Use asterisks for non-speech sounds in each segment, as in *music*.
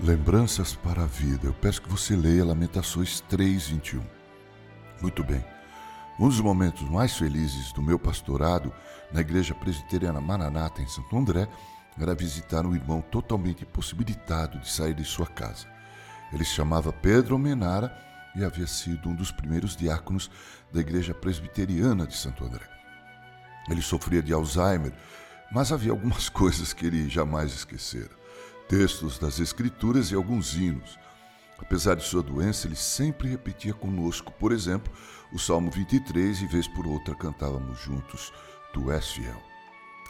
Lembranças para a vida. Eu peço que você leia Lamentações 3, 21. Muito bem. Um dos momentos mais felizes do meu pastorado na Igreja Presbiteriana Maranata, em Santo André, era visitar um irmão totalmente impossibilitado de sair de sua casa. Ele se chamava Pedro Menara e havia sido um dos primeiros diáconos da Igreja Presbiteriana de Santo André. Ele sofria de Alzheimer, mas havia algumas *laughs* coisas que ele jamais esquecera: textos das Escrituras e alguns hinos. Apesar de sua doença, ele sempre repetia conosco, por exemplo, o Salmo 23 e vez por outra cantávamos juntos: Tu és fiel.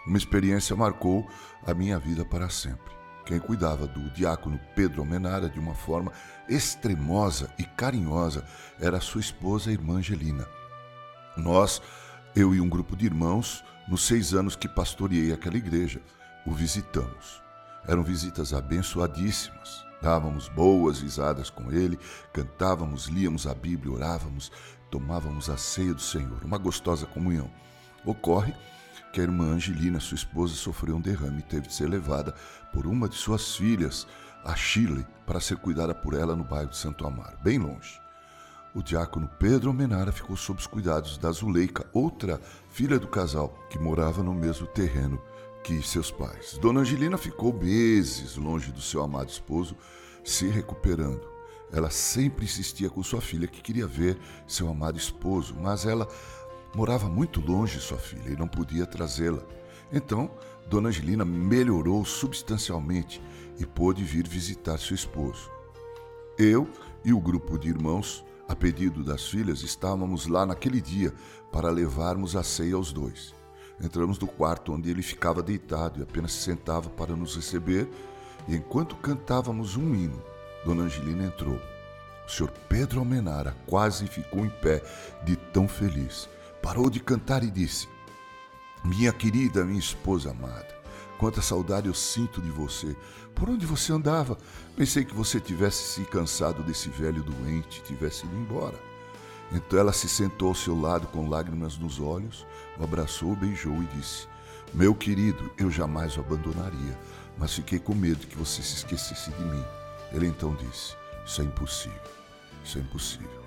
Uma experiência marcou a minha vida para sempre. Quem cuidava do diácono Pedro Almenara de uma forma extremosa e carinhosa era sua esposa, a irmã Angelina. Nós, eu e um grupo de irmãos, nos seis anos que pastoreei aquela igreja, o visitamos. Eram visitas abençoadíssimas. Dávamos boas risadas com ele, cantávamos, líamos a Bíblia, orávamos, tomávamos a ceia do Senhor, uma gostosa comunhão. Ocorre que a irmã Angelina, sua esposa, sofreu um derrame e teve de ser levada por uma de suas filhas a Chile para ser cuidada por ela no bairro de Santo Amaro, bem longe. O diácono Pedro Menara ficou sob os cuidados da Zuleika, outra filha do casal, que morava no mesmo terreno que seus pais. Dona Angelina ficou meses longe do seu amado esposo, se recuperando. Ela sempre insistia com sua filha que queria ver seu amado esposo, mas ela Morava muito longe sua filha e não podia trazê-la. Então, Dona Angelina melhorou substancialmente e pôde vir visitar seu esposo. Eu e o grupo de irmãos, a pedido das filhas, estávamos lá naquele dia para levarmos a ceia aos dois. Entramos no quarto onde ele ficava deitado e apenas se sentava para nos receber, e enquanto cantávamos um hino, Dona Angelina entrou. O senhor Pedro Almenara quase ficou em pé de tão feliz parou de cantar e disse: Minha querida, minha esposa amada, quanta saudade eu sinto de você. Por onde você andava? Pensei que você tivesse se cansado desse velho doente e tivesse ido embora. Então ela se sentou ao seu lado com lágrimas nos olhos, o abraçou, beijou e disse: Meu querido, eu jamais o abandonaria, mas fiquei com medo que você se esquecesse de mim. Ele então disse: Isso é impossível, isso é impossível.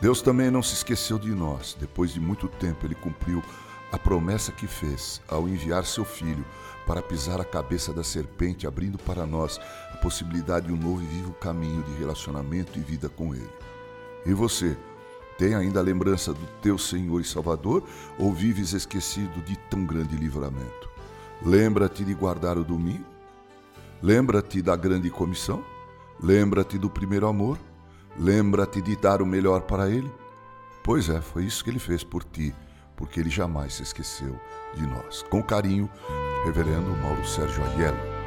Deus também não se esqueceu de nós. Depois de muito tempo, ele cumpriu a promessa que fez ao enviar seu filho para pisar a cabeça da serpente, abrindo para nós a possibilidade de um novo e vivo caminho de relacionamento e vida com ele. E você, tem ainda a lembrança do teu Senhor e Salvador ou vives esquecido de tão grande livramento? Lembra-te de guardar o domingo? Lembra-te da grande comissão? Lembra-te do primeiro amor? Lembra-te de dar o melhor para ele? Pois é, foi isso que ele fez por ti, porque ele jamais se esqueceu de nós. Com carinho, Reverendo Mauro Sérgio Aiello.